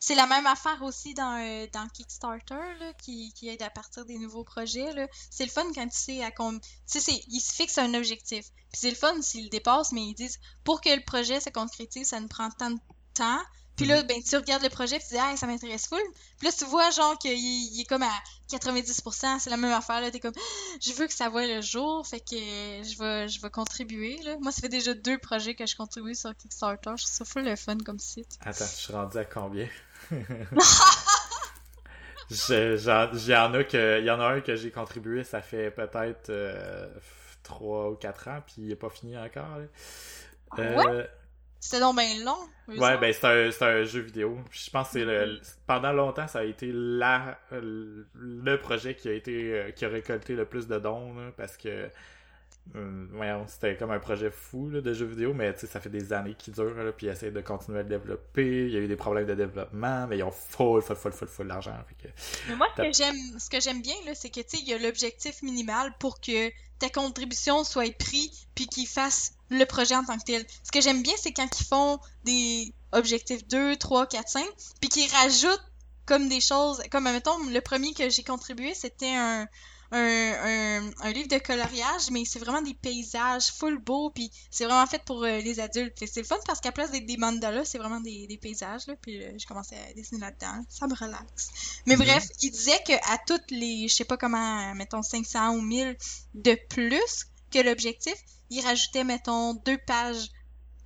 C'est la même affaire aussi dans, euh, dans Kickstarter, là, qui, qui aide à partir des nouveaux projets. C'est le fun quand tu sais à Tu sais, ils se fixent un objectif. Puis c'est le fun s'ils le dépassent, mais ils disent pour que le projet se concrétise, ça nous prend tant de temps. Puis là, ben, tu regardes le projet, puis tu dis, ah, ça m'intéresse full. Puis là, tu vois, genre, qu'il il est comme à 90%, c'est la même affaire, là. T'es comme, je veux que ça voie le jour, fait que je vais, je vais contribuer, là. Moi, ça fait déjà deux projets que je contribue sur Kickstarter. Je trouve ça full le fun comme site. Attends, je suis rendu à combien? Je- j'en- J'en a que, il y en a un que j'ai contribué, ça fait peut-être euh, 3 ou 4 ans, puis il est pas fini encore. là. Euh, C'était donc bien long. Ouais, ben c'est un, c'est un jeu vidéo. Je pense que c'est le pendant longtemps ça a été la le le projet qui a été euh, qui a récolté le plus de dons là, parce que euh, c'était comme un projet fou là, de jeu vidéo, mais tu sais ça fait des années qu'il dure là, puis ils essaient de continuer à le développer. Il y a eu des problèmes de développement, mais ils ont full full full full full d'argent. Mais moi, ce que j'aime, ce que j'aime bien, là, c'est que, tu sais, il y a l'objectif minimal pour que ta contribution soit prise puis qu'ils fassent le projet en tant que tel. Ce que j'aime bien, c'est quand ils font des objectifs 2, 3, 4, 5 puis qu'ils rajoutent comme des choses, comme, mettons, le premier que j'ai contribué, c'était un, un, un, un livre de coloriage, mais c'est vraiment des paysages full beaux, puis c'est vraiment fait pour euh, les adultes. C'est le fun parce qu'à place d'être des mandalas, c'est vraiment des, des paysages, là, puis euh, je commençais à dessiner là-dedans. Ça me relaxe. Mais Mhm. bref, il disait que à toutes les, je sais pas comment, mettons 500 ou 1000 de plus que l'objectif, il rajoutait, mettons, deux pages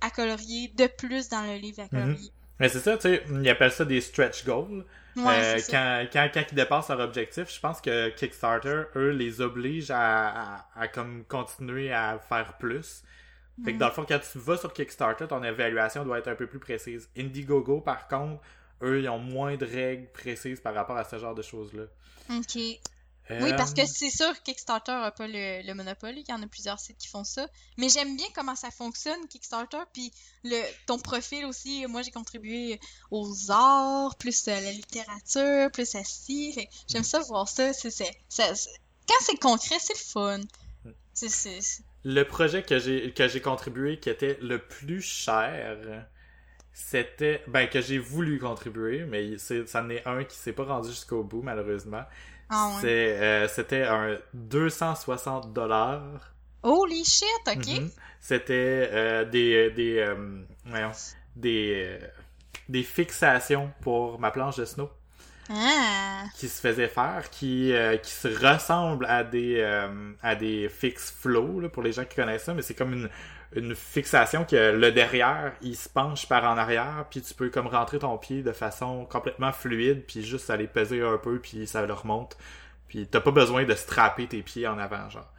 à colorier de plus dans le livre à Mhm. colorier. Mais c'est ça, tu sais, ils appellent ça des stretch goals. Ouais, Euh, quand, quand, quand ils dépassent leur objectif, je pense que Kickstarter, eux, les obligent à, à, à comme continuer à faire plus. Fait que Mhm. dans le fond, quand tu vas sur Kickstarter, ton évaluation doit être un peu plus précise. Indiegogo, par contre, eux, ils ont moins de règles précises par rapport à ce genre de choses-là. Ok. Euh, Oui, parce que c'est sûr que Kickstarter n'a pas le, le monopole. Il y en a plusieurs sites qui font ça. Mais j'aime bien comment ça fonctionne, Kickstarter. Puis le, ton profil aussi. Moi, j'ai contribué aux arts, plus à la littérature, plus à ci. J'aime ça voir ça. Quand c'est concret, c'est le fun. C'est, Le projet que j'ai que j'ai contribué qui était le plus cher, c'était ben que j'ai voulu contribuer, mais c'est ça en est un qui s'est pas rendu jusqu'au bout malheureusement. Ah euh, c'était un 260 dollars. Holy shit, ok. Mhm. C'était euh, des des euh, voyons, des euh, des fixations pour ma planche de snow Ah. qui se faisait faire, qui, qui se ressemble à des à des fix flow là, pour les gens qui connaissent ça, mais c'est comme une, une fixation que le derrière il se penche par en arrière, puis tu peux comme rentrer ton pied de façon complètement fluide, puis juste aller peser un peu, puis ça le remonte, puis t'as pas besoin de strapper tes pieds en avant genre.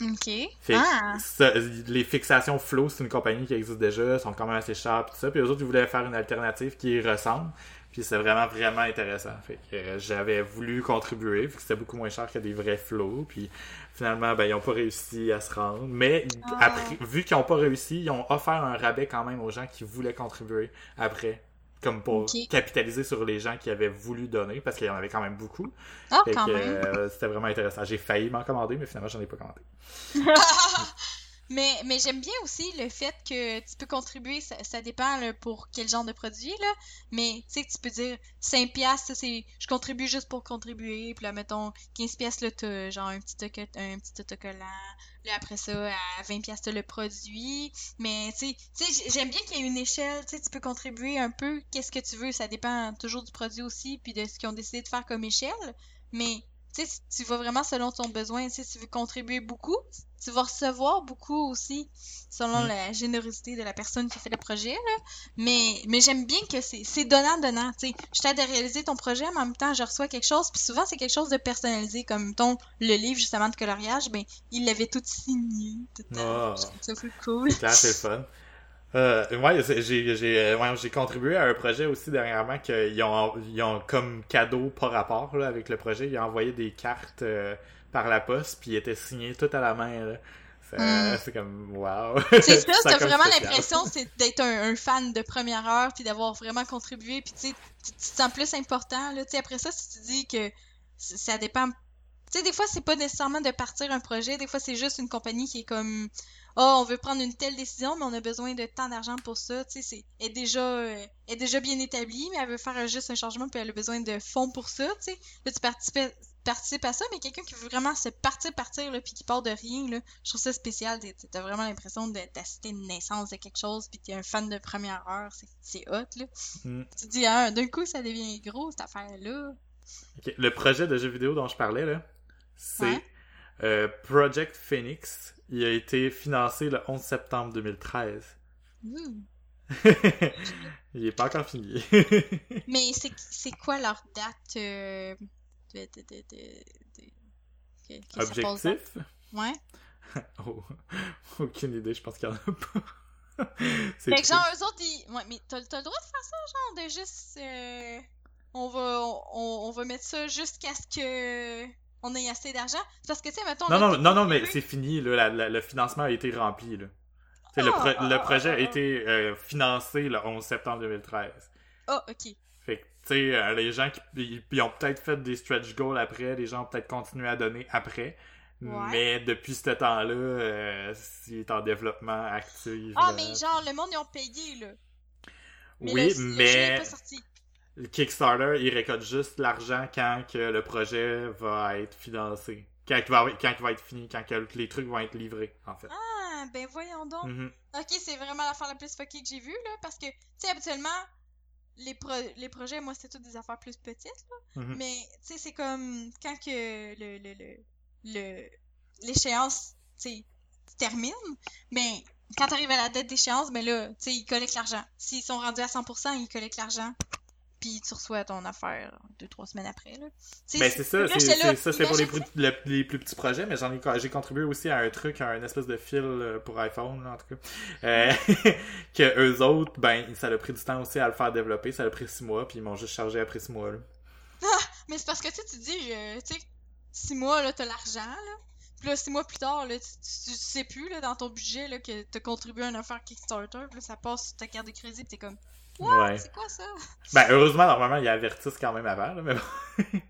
Ok. Ah. ça- les fixations Flow, c'est une compagnie qui existe déjà, sont quand même assez chères tout ça. Puis eux autres, ils voulaient faire une alternative qui y ressemble. Puis c'est vraiment, vraiment intéressant. Fait que euh, j'avais voulu contribuer, vu que c'était beaucoup moins cher que des vrais Flow. Puis finalement, ben, ils ont pas réussi à se rendre. Mais Ah. après, vu qu'ils ont pas réussi, ils ont offert un rabais quand même aux gens qui voulaient contribuer après. Comme pour capitaliser sur les gens qui avaient voulu donner, parce qu'il y en avait quand même beaucoup. Ah, quand euh, c'était vraiment intéressant. J'ai failli m'en commander, mais finalement, j'en ai pas commandé. Mais, mais j'aime bien aussi le fait que tu peux contribuer, ça, ça dépend là, pour quel genre de produit, là. Mais tu sais, tu peux dire 5 piastres, c'est je contribue juste pour contribuer. Puis là, mettons 15 piastres, là, t'as genre un petit, un petit autocollant. Là, après ça, à 20 piastres, le produit. Mais tu sais, j'aime bien qu'il y ait une échelle. Tu sais, tu peux contribuer un peu, qu'est-ce que tu veux. Ça dépend toujours du produit aussi, puis de ce qu'ils ont décidé de faire comme échelle. Mais tu sais, tu vas vraiment selon ton besoin. Tu sais, si tu veux contribuer beaucoup, tu vas recevoir beaucoup aussi, selon Mm. la générosité de la personne qui fait le projet. Là. Mais, mais j'aime bien que c'est c'est donnant-donnant. Tu sais, je t'aide à réaliser ton projet, mais en même temps, je reçois quelque chose. Puis souvent, c'est quelque chose de personnalisé, comme ton le livre justement de coloriage. Ben, il l'avait tout signé. Tout Ah. Je trouve ça plus cool. C'est le fun. Euh, ouais, j'ai j'ai euh, ouais, j'ai contribué à un projet aussi dernièrement qu'ils ont ils ont comme cadeau par rapport là, avec le projet, ils ont envoyé des cartes euh, par la poste puis ils étaient signés tout à la main là. C'est Mm. c'est comme wow. C'est ça, t'as vraiment l'impression c'est d'être un, un fan de première heure puis d'avoir vraiment contribué puis tu te sens plus important là, après ça si tu dis que ça dépend. Tu sais, des fois, c'est pas nécessairement de partir un projet. Des fois, c'est juste une compagnie qui est comme, oh, on veut prendre une telle décision, mais on a besoin de tant d'argent pour ça. Tu sais, c'est elle est déjà, euh, elle est déjà bien établie, mais elle veut faire juste un changement, puis elle a besoin de fonds pour ça. Tu sais, là, tu participes, participes à ça, mais quelqu'un qui veut vraiment se partir, partir, là, puis qui part de rien, là, je trouve ça spécial. T'as vraiment l'impression de- d'assister à une naissance de quelque chose, puis t'es un fan de première heure. C'est- C'est hot, là. Mm. Tu te dis, ah, d'un coup, ça devient gros, cette affaire-là. Ok, Le projet de jeu vidéo dont je parlais, là, c'est Ouais. euh, Project Phoenix. Il a été financé le 11 septembre 2013. Ouh. Il est pas encore fini. Mais c'est quoi leur date euh, de, de, de, de, que- Objectif? Ouais. Oh, aucune idée, je pense qu'il y en a pas. Fait que genre, eux autres, ils... Ouais, mais t'as t'as le droit de faire ça, genre, de juste... euh, On va on, on va mettre ça jusqu'à ce que on ait assez d'argent? C'est parce que, tu sais, mettons... Non, non, non, non, mais c'est fini, là, la- la- le financement a été rempli, là. Le, pro- Ah, le ah, projet ah, a ah. été euh, financé le 11 septembre 2013. Ah, ok. Fait que, tu sais, euh, les gens qui ils, ils ont peut-être fait des stretch goals après, les gens ont peut-être continué à donner après. Ouais. Mais depuis ce temps-là, euh, il est en développement actif. Ah, mais genre, le monde, ils ont payé, là. Mais oui, le, le jeu est mais pas sorti. Le Kickstarter, il récolte juste l'argent quand que le projet va être financé. Quand il va, quand il va être fini, quand que les trucs vont être livrés, en fait. Ah, ben voyons donc. Mhm. Ok, c'est vraiment l'affaire la plus fuckée que j'ai vue, là, parce que, tu sais, habituellement, les, pro- les projets, moi, c'était toutes des affaires plus petites, là, Mhm. mais, tu sais, c'est comme quand que le, le, le, le- l'échéance, tu sais, se termine, ben, quand t'arrives à la date d'échéance, ben là, tu sais, ils collectent l'argent. S'ils sont rendus à 100%, ils collectent l'argent, puis tu reçois ton affaire deux, trois semaines après, là. Ben c'est ça, c'est, ça c'est pour les, plus- le- les plus petits projets, mais j'en ai j'ai contribué aussi à un truc, à une espèce de fil euh, pour iPhone, là, en tout cas. Euh, que eux autres, ben ça a pris du temps aussi à le faire développer, ça a pris six mois, puis ils m'ont juste chargé après six mois. Là. Mais c'est parce que tu tu dis, euh, tu sais, six mois, là, t'as l'argent, là. Puis là, six mois plus tard, là, tu, tu- tu sais plus, là, dans ton budget, là, que t'as contribué à une affaire Kickstarter. Puis là, ça passe sur ta carte de crédit, pis t'es comme, What? Ouais. C'est quoi ça? Ben heureusement, normalement, ils avertissent quand même avant, là, mais bon.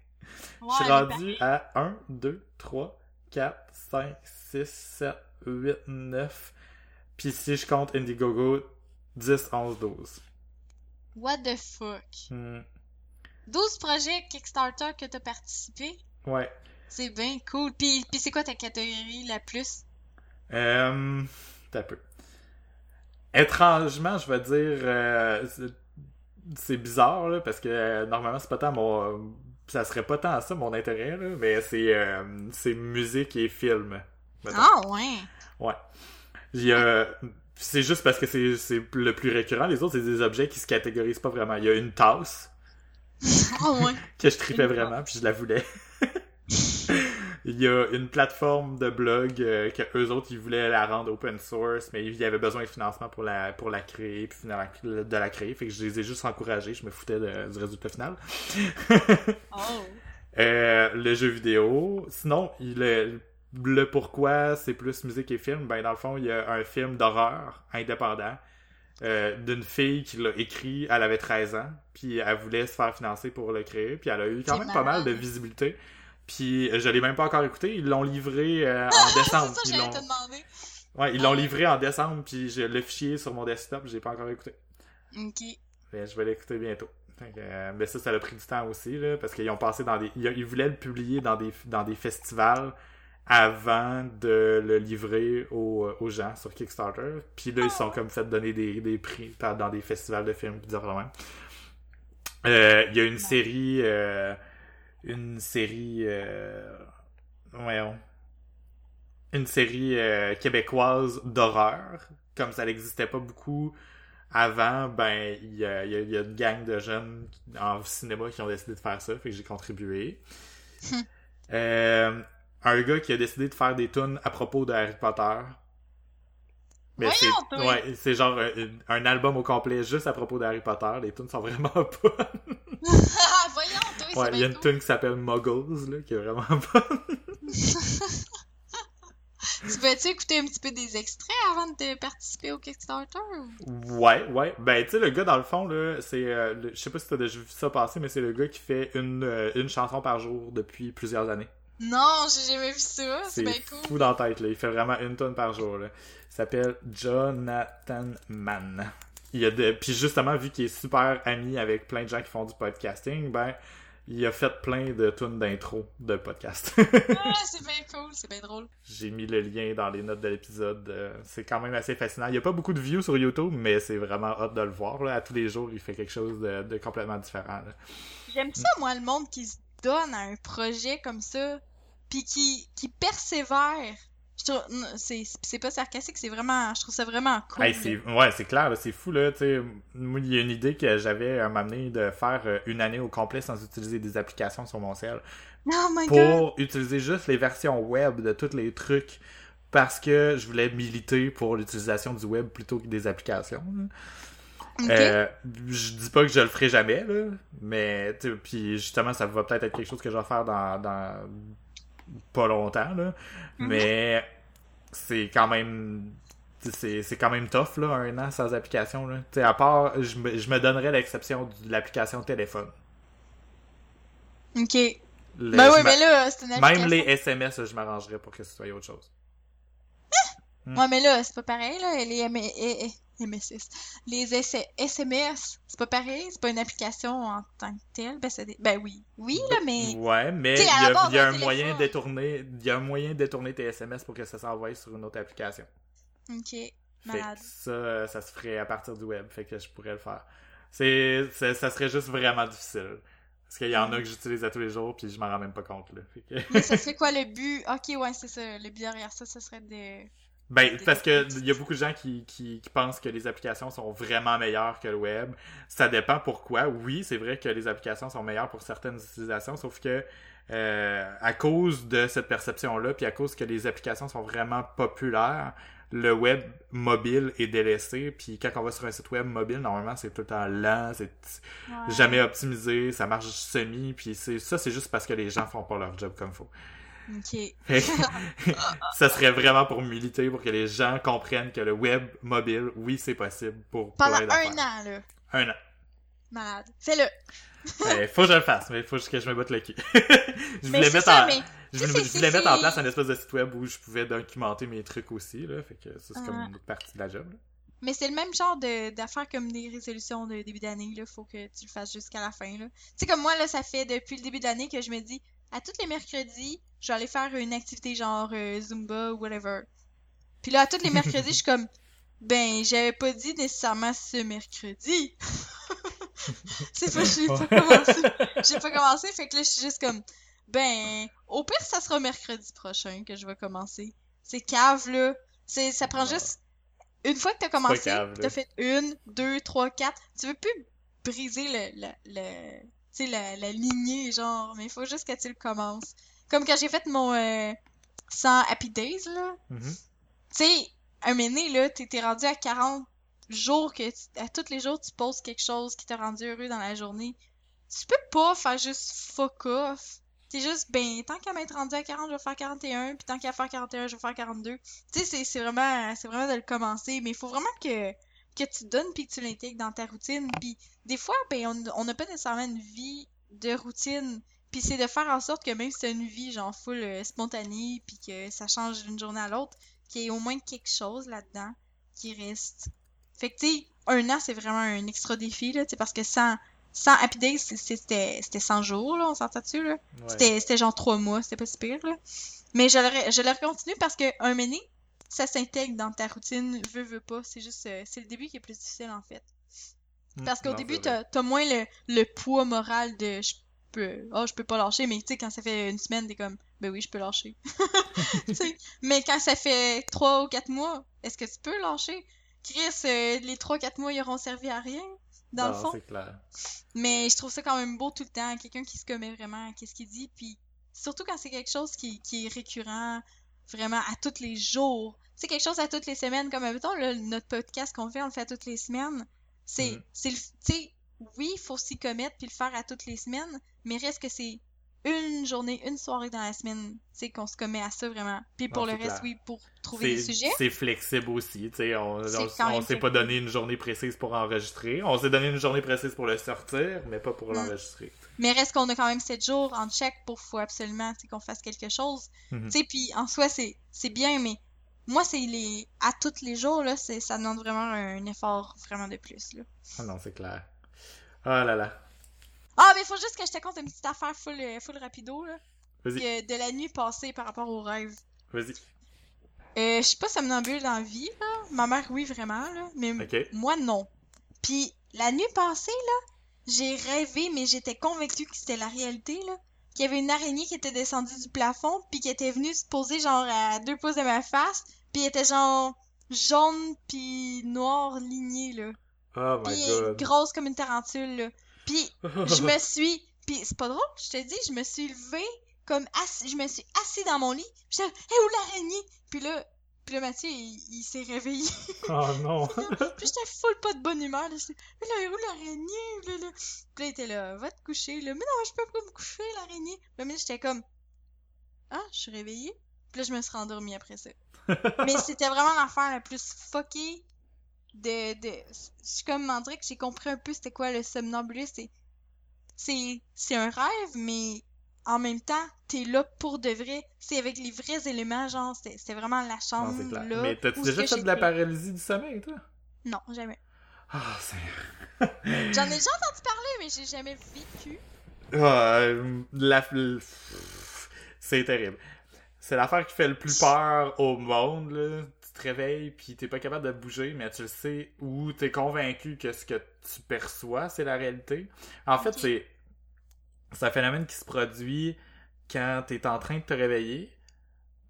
Je suis rendu à 1, 2, 3, 4, 5, 6, 7, 8, 9. Puis si je compte Indiegogo, 10, 11, 12. What the fuck? Hmm. 12 projets Kickstarter que t'as participé? Ouais. C'est bien cool. Puis, puis c'est quoi ta catégorie la plus? Euh, t'as peu. Étrangement, je vais dire, euh, c'est- bizarre là, parce que euh, normalement c'est pas tant mon, ça serait pas tant ça mon intérêt là, mais c'est euh, c'est musique et film. Ah, ouais. Ouais. Il y a, c'est juste parce que c'est c'est le plus récurrent. Les autres c'est des objets qui se catégorisent pas vraiment. Il y a une tasse Ah, ouais. que je tripais vraiment puis je la voulais. Il y a une plateforme de blog euh, que eux autres ils voulaient la rendre open source, mais il y avait besoin de financement pour la pour la créer puis finalement de la créer, fait que je les ai juste encouragés, je me foutais de- du résultat final. Oh. Euh, le jeu vidéo, sinon il est- le pourquoi c'est plus musique et film, ben dans le fond il y a un film d'horreur indépendant euh, d'une fille qui l'a écrit, elle avait 13 ans, puis elle voulait se faire financer pour le créer, puis elle a eu quand même pas mal de visibilité. Puis euh, je l'ai même pas encore écouté, ils l'ont livré euh, en décembre. ça, Ils l'ont ouais, ils l'ont livré en décembre, puis j'ai le fichier sur mon desktop, j'ai pas encore écouté. Ok. Mais je vais l'écouter bientôt. Euh, mais ça, ça a pris du temps aussi, là, parce qu'ils ont passé dans des. Ils, ils voulaient le publier dans des, dans des festivals avant de le livrer aux, aux gens sur Kickstarter. Puis là, ils sont comme fait donner des, des prix dans des festivals de films, dire. Euh, Il y a une série. euh, une série. Euh, voyons. Une série euh, québécoise d'horreur. Comme ça n'existait pas beaucoup avant, ben, il y a, y a- y a une gang de jeunes en cinéma qui ont décidé de faire ça, fait que j'ai contribué. Euh, un gars qui a décidé de faire des tunes à propos de Harry Potter. Mais c'est Voyons, toi. ouais, c'est genre un, un album au complet juste à propos de Harry Potter. Les tunes sont vraiment pas. Ouais, il y a une cool. tune qui s'appelle Muggles là, qui est vraiment pas. tu peux-tu écouter un petit peu des extraits avant de participer au Kickstarter? Ouais, ouais. Ben, tu sais, le gars, dans le fond, là, c'est... euh, je sais pas si t'as déjà vu ça passer, mais c'est le gars qui fait une, euh, une chanson par jour depuis plusieurs années. Non, j'ai jamais vu ça. C'est bien cool. fou dans la tête, là. Il fait vraiment une tonne par jour, là. Il s'appelle Jonathan Mann. Il a de... Puis justement, vu qu'il est super ami avec plein de gens qui font du podcasting, ben, il a fait plein de tunes d'intro de podcast. Ah, c'est bien cool, c'est bien drôle. J'ai mis le lien dans les notes de l'épisode. euh, C'est quand même assez fascinant. Il n'y a pas beaucoup de views sur YouTube, mais c'est vraiment hot de le voir. Là. À tous les jours, il fait quelque chose de, de complètement différent. J'aime ça, moi, le monde qui se donne à un projet comme ça, puis qui, qui persévère. C'est pas sarcastique, c'est vraiment, je trouve ça vraiment cool. Hey, ouais, c'est clair, c'est fou là. Moi, il y a une idée que j'avais à m'amener de faire euh, une année au complet sans utiliser des applications sur mon cell oh my god! pour utiliser juste les versions web de tous les trucs parce que je voulais militer pour l'utilisation du web plutôt que des applications. Euh, je dis pas que je le ferai jamais, là, mais puis justement, ça va peut-être être quelque chose que je vais faire dans, dans pas longtemps, là, Mhm. mais c'est quand même c'est c'est quand même tough, là, un an sans application, là. Tu sais, à part, je me, je me donnerais l'exception de l'application téléphone. Ok. Le- ben oui, m'a- mais là, c'est une application. Même les SMS, je m'arrangerais pour que ce soit autre chose. Ouais, mais là, c'est pas pareil, là. Les MSS. Les SMS, c'est pas pareil. C'est pas une application en tant que telle. Ben, des- ben oui. Oui, là, mais. Ouais, mais il y a, y un un moyen détourner, y a un moyen de détourner tes SMS pour que ça s'envoie sur une autre application. Ok. Fait Malade. que ça, ça se ferait à partir du web, fait que je pourrais le faire. C'est, ça serait juste vraiment difficile. Parce qu'il y en a que j'utilise à tous les jours, puis je m'en rends même pas compte, là. Que- Mais ça serait quoi le but? Ok, ouais, c'est ça. Le but derrière ça, ce serait de. Ben, parce que il y a beaucoup de gens qui, qui, qui pensent que les applications sont vraiment meilleures que le web. Ça dépend pourquoi. Oui, c'est vrai que les applications sont meilleures pour certaines utilisations, sauf que euh, à cause de cette perception-là, puis à cause que les applications sont vraiment populaires, le web mobile est délaissé. Puis quand on va sur un site web mobile, normalement, c'est tout le temps lent, c'est Ouais. jamais optimisé, ça marche semi, puis c'est ça, c'est juste parce que les gens font pas leur job comme faut. Ça serait vraiment pour militer, pour que les gens comprennent que le web mobile, oui, c'est possible pour Pendant plein un an, là. Un an. Malade. Fais-le. Eh, faut que je le fasse, mais il faut juste que je me batte le cul. je voulais mettre ça, en... mais. Je voulais, voulais mettre en place un espèce de site web où je pouvais documenter mes trucs aussi, là. Fait que ça, c'est comme Ah. une autre partie de la job, là. Mais c'est le même genre de- d'affaires comme des résolutions de début d'année, là. Faut que tu le fasses jusqu'à la fin, là. Tu sais, comme moi, là, ça fait depuis le début de l'année que je me dis, à tous les mercredis, je vais aller faire une activité genre euh, Zumba ou whatever. Puis là, à tous les mercredis, je suis comme, ben, j'avais pas dit nécessairement ce mercredi. c'est pas, j'ai pas commencé. J'ai pas commencé, fait que là, je suis juste comme, ben, au pire, ça sera mercredi prochain que je vais commencer. C'est cave, là. C'est, ça prend juste une fois que t'as commencé, t'as fait une, deux, trois, quatre, tu veux plus briser le, le, le tu sais, la, la lignée, genre, mais il faut juste que tu le commences. Comme quand j'ai fait mon euh, 100 Happy Days, là. Mhm. Tu sais, un mené, là, t'es t'es rendu à 40 jours que tu- à tous les jours tu poses quelque chose qui t'a rendu heureux dans la journée. Tu peux pas faire juste fuck off. T'es juste, ben, tant qu'à m'être rendu à 40, je vais faire 41, puis tant qu'à faire 41, je vais faire 42. Tu sais, c'est- c'est vraiment, c'est vraiment de le commencer, mais il faut vraiment que, que tu donnes puis que tu l'intègres dans ta routine. Puis des fois, ben, on n'a pas nécessairement une vie de routine. Puis c'est de faire en sorte que même si t'as une vie, genre, full euh, spontanée, puis que ça change d'une journée à l'autre, qu'il y ait au moins quelque chose là-dedans qui reste. Fait que, tu sais, un an, c'est vraiment un extra défi, là, tu sais, parce que sans, sans Happy Days, c'est- c'était c'était 100 jours, là, on s'entend dessus, là. Ouais. C'était genre 3 mois, c'était pas si pire, là. Mais je l'aurais je l'aurais continué parce que un mené, ça s'intègre dans ta routine, veut, veut pas. C'est juste, euh, c'est le début qui est plus difficile, en fait. Mm, Parce qu'au début, t'as moins le, le poids moral de je peux, oh, je peux pas lâcher, mais tu sais, quand ça fait une semaine, t'es comme, ben oui, je peux lâcher. Tu sais, mais quand ça fait 3 ou 4 mois, est-ce que tu peux lâcher? Chris, euh, les 3-4 mois, ils auront servi à rien, dans le fond. c'est clair. Mais je trouve ça quand même beau tout le temps, quelqu'un qui se commet vraiment à ce qu'il dit, puis surtout quand c'est quelque chose qui, qui est récurrent, vraiment à tous les jours. C'est quelque chose à toutes les semaines, comme mettons là, notre podcast qu'on fait, on le fait à toutes les semaines. C'est, c'est sais, oui, il faut s'y commettre puis le faire à toutes les semaines, mais reste que c'est une journée, une soirée dans la semaine, sais, qu'on se commet à ça vraiment. Puis pour Non, le c'est reste, clair. oui, pour trouver des C'est sujets. c'est flexible aussi, tu sais, on, C'est on, s'est pas donné une journée précise pour enregistrer. On s'est donné une journée précise pour le sortir, mais pas pour Mm. l'enregistrer. Mais reste qu'on a quand même 7 jours en check pour faut absolument qu'on fasse quelque chose. Mhm. Tu sais, puis en soi, c'est bien, mais moi, c'est les à tous les jours, là, ça demande vraiment un effort vraiment de plus, là. Ah non, c'est clair. Ah là là. Ah, mais faut juste que je te compte une petite affaire full, euh, full rapido, là. Vas-y, de la nuit passée par rapport au rêve. vas-y. Euh, je suis pas somnambule dans la vie, là. Ma mère, oui, vraiment, là. Mais moi, non. Puis, la nuit passée, là, j'ai rêvé, mais j'étais convaincue que c'était la réalité, là. Qu'il y avait une araignée qui était descendue du plafond, puis qui était venue se poser, genre, à deux pouces de ma face, puis était, genre, jaune puis noir ligné, là. Oh Puis my god. grosse comme une tarentule, là. Puis, je me suis. Puis c'est pas drôle, je te dis, je me suis levée comme assis. Je me suis assis dans mon lit. Puis j'étais, hé, où l'araignée? Puis là, puis là, Mathieu, il, il s'est réveillé. Oh non. puis j'étais full pas de bonne humeur. Là, là, où l'araignée? Là, là? Puis là, il était là, va te coucher. Là, mais non, je peux pas me coucher, l'araignée. Là, mais j'étais comme, ah, je suis réveillée? Puis là, je me suis rendormie après ça. mais c'était vraiment l'affaire la plus fuckée de, de... Je suis comme, on dirait que j'ai compris un peu c'était quoi le somnambulisme. C'est, c'est, c'est un rêve, mais en même temps, t'es là pour de vrai. C'est avec les vrais éléments, genre, c'était, c'était vraiment la Non, chambre c'est clair. là. Mais t'as-tu déjà fait de la paralysie du sommeil, toi? Non, jamais. Ah, c'est... J'en ai déjà entendu parler, mais j'ai jamais vécu. Ah, euh, la... C'est terrible. C'est l'affaire qui fait le plus peur au monde, là. Tu te réveilles, puis t'es pas capable de bouger, mais tu le sais, ou t'es convaincu que ce que tu perçois, c'est la réalité. En fait, c'est... C'est un phénomène qui se produit quand t'es en train de te réveiller,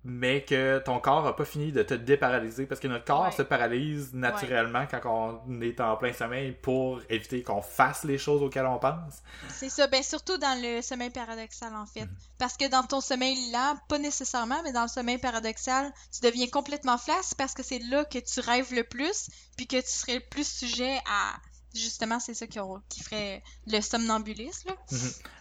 mais que ton corps a pas fini de te déparalyser, parce que notre corps Ouais. se paralyse naturellement quand on est en plein sommeil pour éviter qu'on fasse les choses auxquelles on pense. C'est ça, ben surtout dans le sommeil paradoxal en fait. Parce que dans ton sommeil lent, pas nécessairement, mais dans le sommeil paradoxal, tu deviens complètement flasque parce que c'est là que tu rêves le plus, puis que tu serais le plus sujet à. Justement, c'est ça qui, ferait le somnambulisme. Là.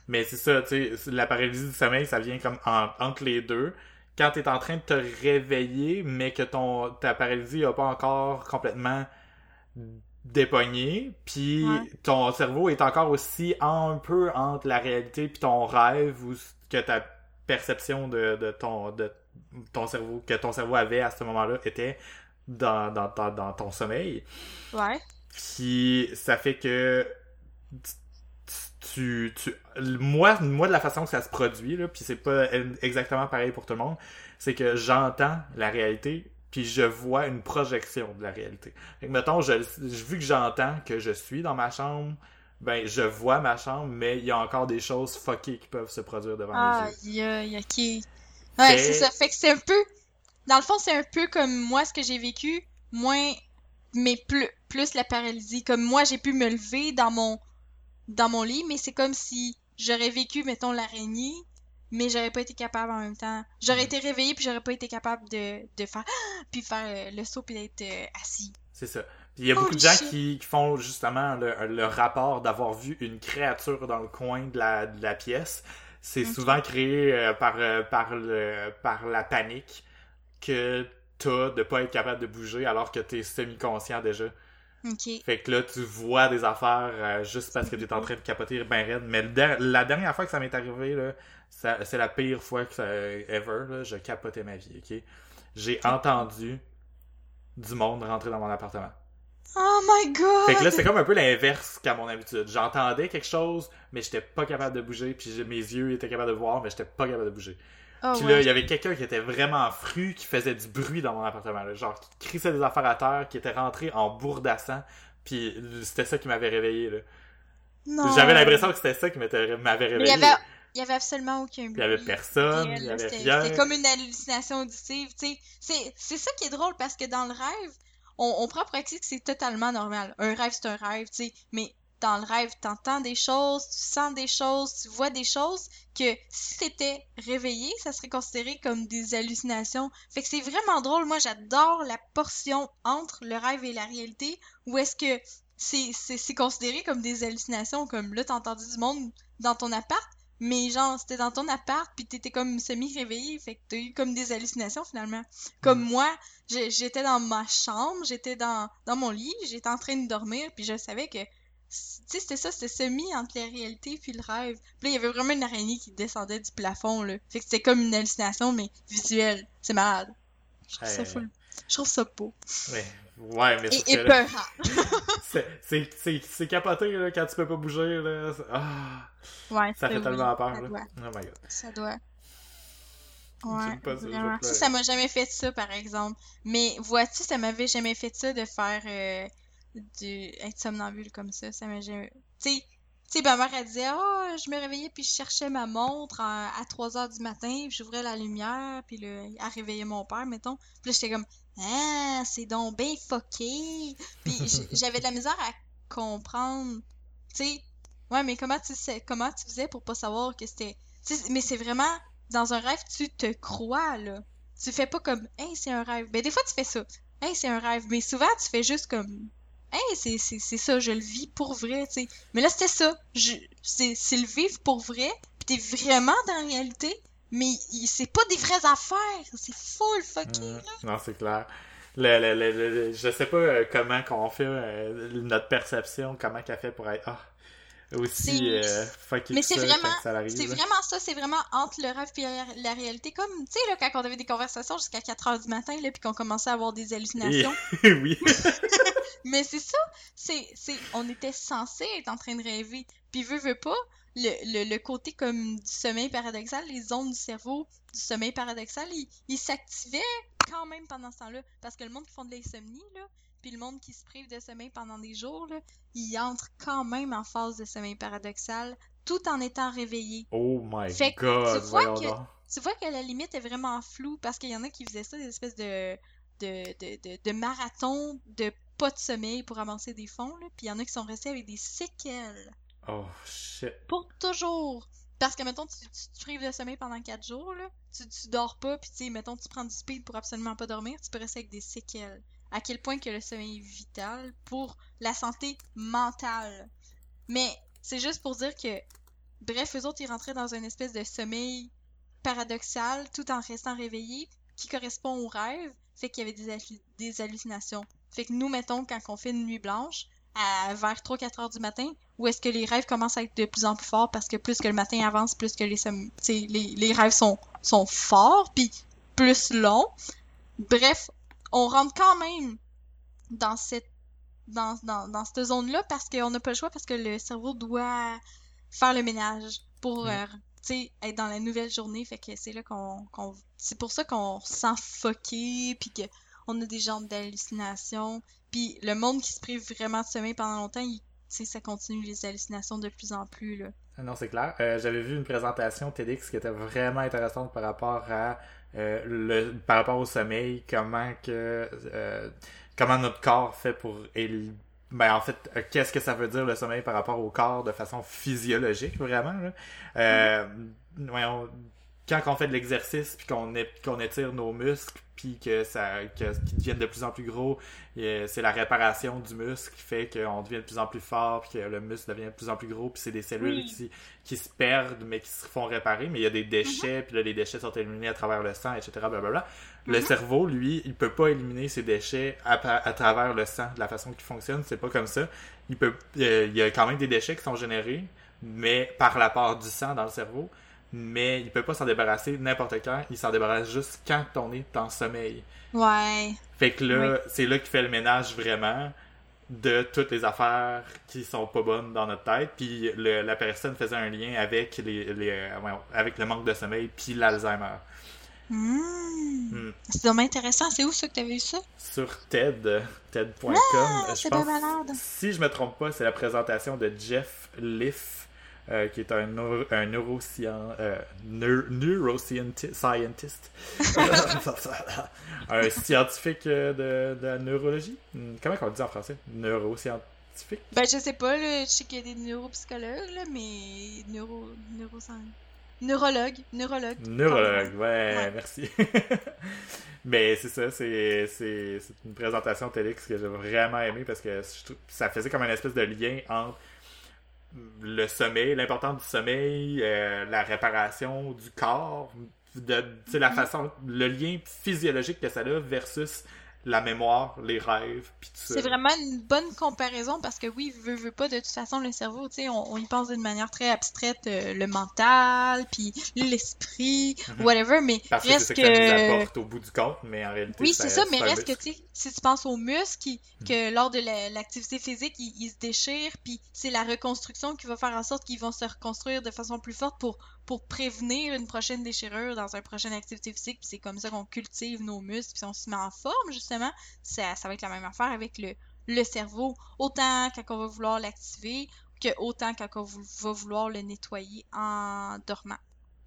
Mais c'est ça, tu sais, la paralysie du sommeil, ça vient comme en- entre les deux. Quand t'es en train de te réveiller, mais que ton ta paralysie a pas encore complètement dépogné, puis Ouais. ton cerveau est encore aussi un peu entre la réalité puis ton rêve ou que ta perception de, de ton de ton cerveau que ton cerveau avait à ce moment-là était dans, dans, dans, dans ton sommeil. Ouais. Puis ça fait que tu, tu, moi, moi de la façon que ça se produit là, puis c'est pas exactement pareil pour tout le monde, c'est que j'entends la réalité puis je vois une projection de la réalité. Fait que mettons, je, je- vu que j'entends que je suis dans ma chambre, ben je vois ma chambre, mais il y a encore des choses fuckées qui peuvent se produire devant Ah, les yeux. aïe, aïe, ok. Ouais, Fait- c'est ça. Fait que c'est un peu. Dans le fond, c'est un peu comme moi, ce que j'ai vécu, moins. Mais plus, plus la paralysie. Comme moi, j'ai pu me lever dans mon, dans mon lit, mais c'est comme si j'aurais vécu, mettons, l'araignée, mais j'aurais pas été capable en même temps. J'aurais été réveillée, puis j'aurais pas été capable de, de faire. Puis faire euh, le saut, puis d'être euh, assis. C'est ça. Puis il y a beaucoup de gens qui, qui font justement le, le rapport d'avoir vu une créature dans le coin de la, de la pièce. C'est souvent créé euh, par, par, le, par la panique que t'as de pas être capable de bouger alors que t'es semi-conscient déjà. Fait que là, tu vois des affaires euh, juste parce que t'es en train de capoter ben raide. Mais der- la dernière fois que ça m'est arrivé, c'est la pire fois que ça, ever. Là, je capotais ma vie, ok? J'ai entendu du monde rentrer dans mon appartement. Oh my god! Fait que là, c'est comme un peu l'inverse qu'à mon habitude. J'entendais quelque chose, mais j'étais pas capable de bouger, puis mes yeux étaient capables de voir, mais j'étais pas capable de bouger. Oh, Puis là, il y avait quelqu'un qui était vraiment fru, qui faisait du bruit dans mon appartement, là. genre qui crissait des affaires à terre, qui était rentré en bourdassant, puis c'était ça qui m'avait réveillé. Là. Non. J'avais l'impression que c'était ça qui m'était- m'avait Mais il réveillé. y avait, il y avait absolument aucun bruit. Il y avait personne, il y avait C'était- rien. C'était comme une hallucination auditive, tu sais. C'est, c'est ça qui est drôle parce que dans le rêve, on, on prend pour acquis que c'est totalement normal. Un rêve, c'est un rêve, tu sais. Mais dans le rêve, t'entends des choses, tu sens des choses, tu vois des choses que si t'étais réveillé, ça serait considéré comme des hallucinations. Fait que c'est vraiment drôle. Moi, j'adore la portion entre le rêve et la réalité où est-ce que c'est, c'est, c'est considéré comme des hallucinations, comme là, t'as entendu du monde dans ton appart, mais genre, c'était dans ton appart, puis t'étais comme semi-réveillé, fait que t'as eu comme des hallucinations finalement. Comme Mm. moi, j'étais dans ma chambre, j'étais dans, dans mon lit, j'étais en train de dormir, puis je savais que, tu sais, c'était ça, c'était semi entre la réalité puis le rêve. Puis là, il y avait vraiment une araignée qui descendait du plafond, là. Fait que c'était comme une hallucination, mais visuelle. C'est malade. Je trouve ça Ouais. full. Je trouve ça beau. Ouais, ouais mais sauf Et que là, c'est- c'est c'est- c'est capoté là, quand tu peux pas bouger. Là. C'est- Ah, Ouais, ça c'est- fait oui, tellement peur. ça Là. doit. Oh my god. Ça doit. Ouais, ça, vraiment. Ça, ça m'a jamais fait ça, par exemple. Mais vois-tu, ça m'avait jamais fait ça de faire euh, du être somnambule comme ça. Ça m'a. Tu sais, ma mère, elle disait, oh, je me réveillais puis je cherchais ma montre à, à 3 heures du matin, puis j'ouvrais la lumière, puis là, elle réveillait mon père, mettons. Puis là, j'étais comme, ah, c'est donc bien fucké. Puis j'avais de la misère à comprendre. Tu sais, ouais, mais comment tu sais, comment tu faisais pour pas savoir que c'était. tu sais, mais c'est vraiment dans un rêve, tu te crois, là. Tu fais pas comme, hey, c'est un rêve. Ben, des fois, tu fais ça. Hey, c'est un rêve. Mais souvent, tu fais juste comme, hey, c'est, c'est, c'est ça, je le vis pour vrai, tu sais. Mais là, c'était ça. Je, c'est, c'est le vivre pour vrai. Puis t'es vraiment dans la réalité. Mais il- c'est pas des vraies affaires. C'est full fucking. Mm. Non, c'est clair. Le, le, le, le- le- je sais pas euh, comment qu'on fait euh, notre perception, comment qu'elle fait pour être ah, aussi euh, Mais c'est ça, vraiment- C'est vraiment ça, c'est vraiment entre le rêve et la, réalité. Comme, tu sais, là, quand on avait des conversations jusqu'à 4 heures du matin, là, puis qu'on commençait à avoir des hallucinations. oui. Mais c'est ça, c'est, c'est, on était censé être en train de rêver. Puis veut, veut pas, le, le, le côté comme du sommeil paradoxal, les zones du cerveau du sommeil paradoxal, ils ils s'activaient quand même pendant ce temps-là. Parce que le monde qui font de l'insomnie, là, puis le monde qui se prive de sommeil pendant des jours, là, ils entrent quand même en phase de sommeil paradoxal tout en étant réveillés. Oh my Fait que god, tu vois que-. Tu vois que la limite est vraiment floue parce qu'il y en a qui faisaient ça, des espèces de, de, de, de, de marathons de pas de sommeil pour avancer des fonds, là. Puis il y en a qui sont restés avec des séquelles. Oh shit. Pour toujours. Parce que, mettons, tu, tu te prives de sommeil pendant 4 jours, là. Tu, tu dors pas, puis tu sais, mettons, tu prends du speed pour absolument pas dormir, tu peux rester avec des séquelles. À quel point que le sommeil est vital pour la santé mentale. Mais c'est juste pour dire que, bref, eux autres, ils rentraient dans une espèce de sommeil paradoxal tout en restant réveillés qui correspond au rêve, fait qu'il y avait des, des hallucinations. Fait que nous, mettons, quand on fait une nuit blanche, à vers 3-4 heures du matin, où est-ce que les rêves commencent à être de plus en plus forts parce que plus que le matin avance, plus que les, les, les rêves sont, sont forts, puis plus longs. Bref, on rentre quand même dans cette dans, dans, dans cette zone-là parce qu'on n'a pas le choix parce que le cerveau doit faire le ménage pour Mm. euh, être dans la nouvelle journée. Fait que c'est là qu'on qu'on c'est pour ça qu'on se sent fucké puis que on a des genres d'hallucinations. Puis le monde qui se prive vraiment de sommeil pendant longtemps, il, ça continue les hallucinations de plus en plus là. Ah Non, c'est clair. Euh, J'avais vu une présentation TEDx qui était vraiment intéressante par rapport à euh, le par rapport au sommeil, comment que euh, comment notre corps fait pour ben en fait, euh, qu'est-ce que ça veut dire le sommeil par rapport au corps de façon physiologique vraiment là? Euh, voyons, quand on fait de l'exercice puis qu'on qu'on étire nos muscles puis que ça que qu'ils deviennent de plus en plus gros, euh, c'est la réparation du muscle qui fait qu'on devient de plus en plus fort puis que le muscle devient de plus en plus gros puis c'est des cellules Oui. qui qui se perdent mais qui se font réparer mais il y a des déchets puis là les déchets sont éliminés à travers le sang etc blablabla. le Mhm. cerveau lui il peut pas éliminer ces déchets à, à travers le sang de la façon qu'il fonctionne c'est pas comme ça il peut euh, il y a quand même des déchets qui sont générés mais par la part du sang dans le cerveau mais il peut pas s'en débarrasser n'importe quand il s'en débarrasse juste quand on est en sommeil Ouais. fait que là, c'est là qu'il fait le ménage vraiment de toutes les affaires qui sont pas bonnes dans notre tête. Puis le- la personne faisait un lien avec les, les euh, avec le manque de sommeil puis l'Alzheimer. Hmm. Hmm. C'est vraiment intéressant. C'est où ça que t'avais vu ça? Sur TED, TED.com. Ah, je c'est pense, si je me trompe pas, c'est la présentation de Jeff Liff, euh, qui est un, neuro, un neuroscien, euh, neur- un scientifique euh, de, de la neurologie? Hmm, Comment on le dit en français? Neuroscientifique? Ben, je sais pas, là, je sais qu'il y a des neuropsychologues, là, mais neuro... neurosciences. Neurologue, neurologue. Neurologue, ouais, Ouais. merci. Mais c'est ça, c'est, c'est, c'est une présentation TEDx que j'ai vraiment aimé parce que je ça faisait comme une espèce de lien entre le sommeil, l'importance du sommeil, euh, la réparation du corps, de, la façon, le lien physiologique que ça a versus la mémoire, les rêves, puis tout ça. C'est vraiment une bonne comparaison parce que oui, veut, veut pas, de toute façon, le cerveau, tu sais, on, y pense d'une manière très abstraite, euh, le mental, puis l'esprit, mhm. whatever, mais parce reste que... que... apporte au bout du compte, mais en réalité, Oui, c'est ça, mais reste que, tu sais, si tu penses aux muscles, mhm. que lors de l'activité physique, ils, se déchirent, puis c'est la reconstruction qui va faire en sorte qu'ils vont se reconstruire de façon plus forte pour pour prévenir une prochaine déchirure dans une prochaine activité physique. c'est comme ça qu'on cultive nos muscles, puis on se met en forme, justement. Ça, ça va être la même affaire avec le, le cerveau. Autant quand on va vouloir l'activer, que autant quand on va vouloir le nettoyer en dormant.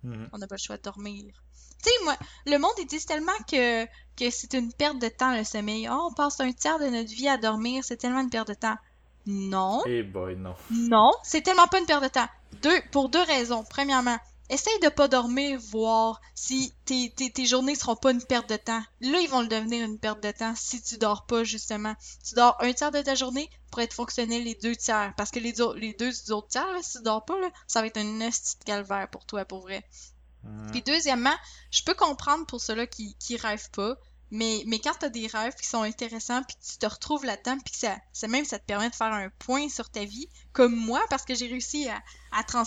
Mm-hmm. On n'a pas le choix de dormir. Tu sais, moi, le monde, ils disent tellement que, que c'est une perte de temps, le sommeil. Oh, on passe un tiers de notre vie à dormir, c'est tellement une perte de temps. Non. Eh boy, non. Non, c'est tellement pas une perte de temps. Deux, pour deux raisons. Premièrement, essaye de pas dormir, voir si tes, tes, journées seront pas une perte de temps. Là, ils vont le devenir une perte de temps si tu dors pas, justement. Tu dors un tiers de ta journée pour être fonctionnel les deux tiers. Parce que les, les deux autres tiers, si tu dors pas, ça va être un petit calvaire pour toi, pour vrai. Puis deuxièmement, je peux comprendre pour ceux-là qui, qui rêvent pas, mais, mais quand tu as des rêves qui sont intéressants, puis tu te retrouves là-dedans, puis que ça, ça, même ça te permet de faire un point sur ta vie, comme moi, parce que j'ai réussi à, à trans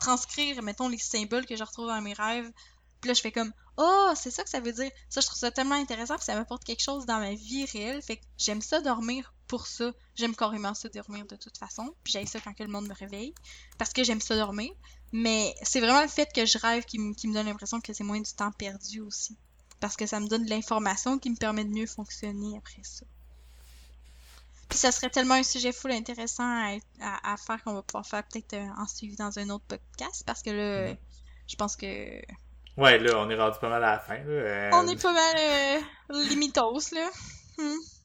transcrire, mettons, les symboles que je retrouve dans mes rêves. Puis là, je fais comme, oh, c'est ça que ça veut dire. Ça, je trouve ça tellement intéressant, puis ça m'apporte quelque chose dans ma vie réelle. Fait que j'aime ça dormir pour ça. J'aime carrément ça dormir de toute façon. Puis j'aime ça quand que le monde me réveille. Parce que j'aime ça dormir. Mais c'est vraiment le fait que je rêve qui, qui me donne l'impression que c'est moins du temps perdu aussi. Parce que ça me donne de l'information qui me permet de mieux fonctionner après ça. Puis ça serait tellement un sujet full intéressant à, faire qu'on va pouvoir faire peut-être euh, en suivi dans un autre podcast parce que là, je pense que. Ouais, là, on est rendu pas mal à la fin. Là. On est pas mal euh, limitos, là. Hmm.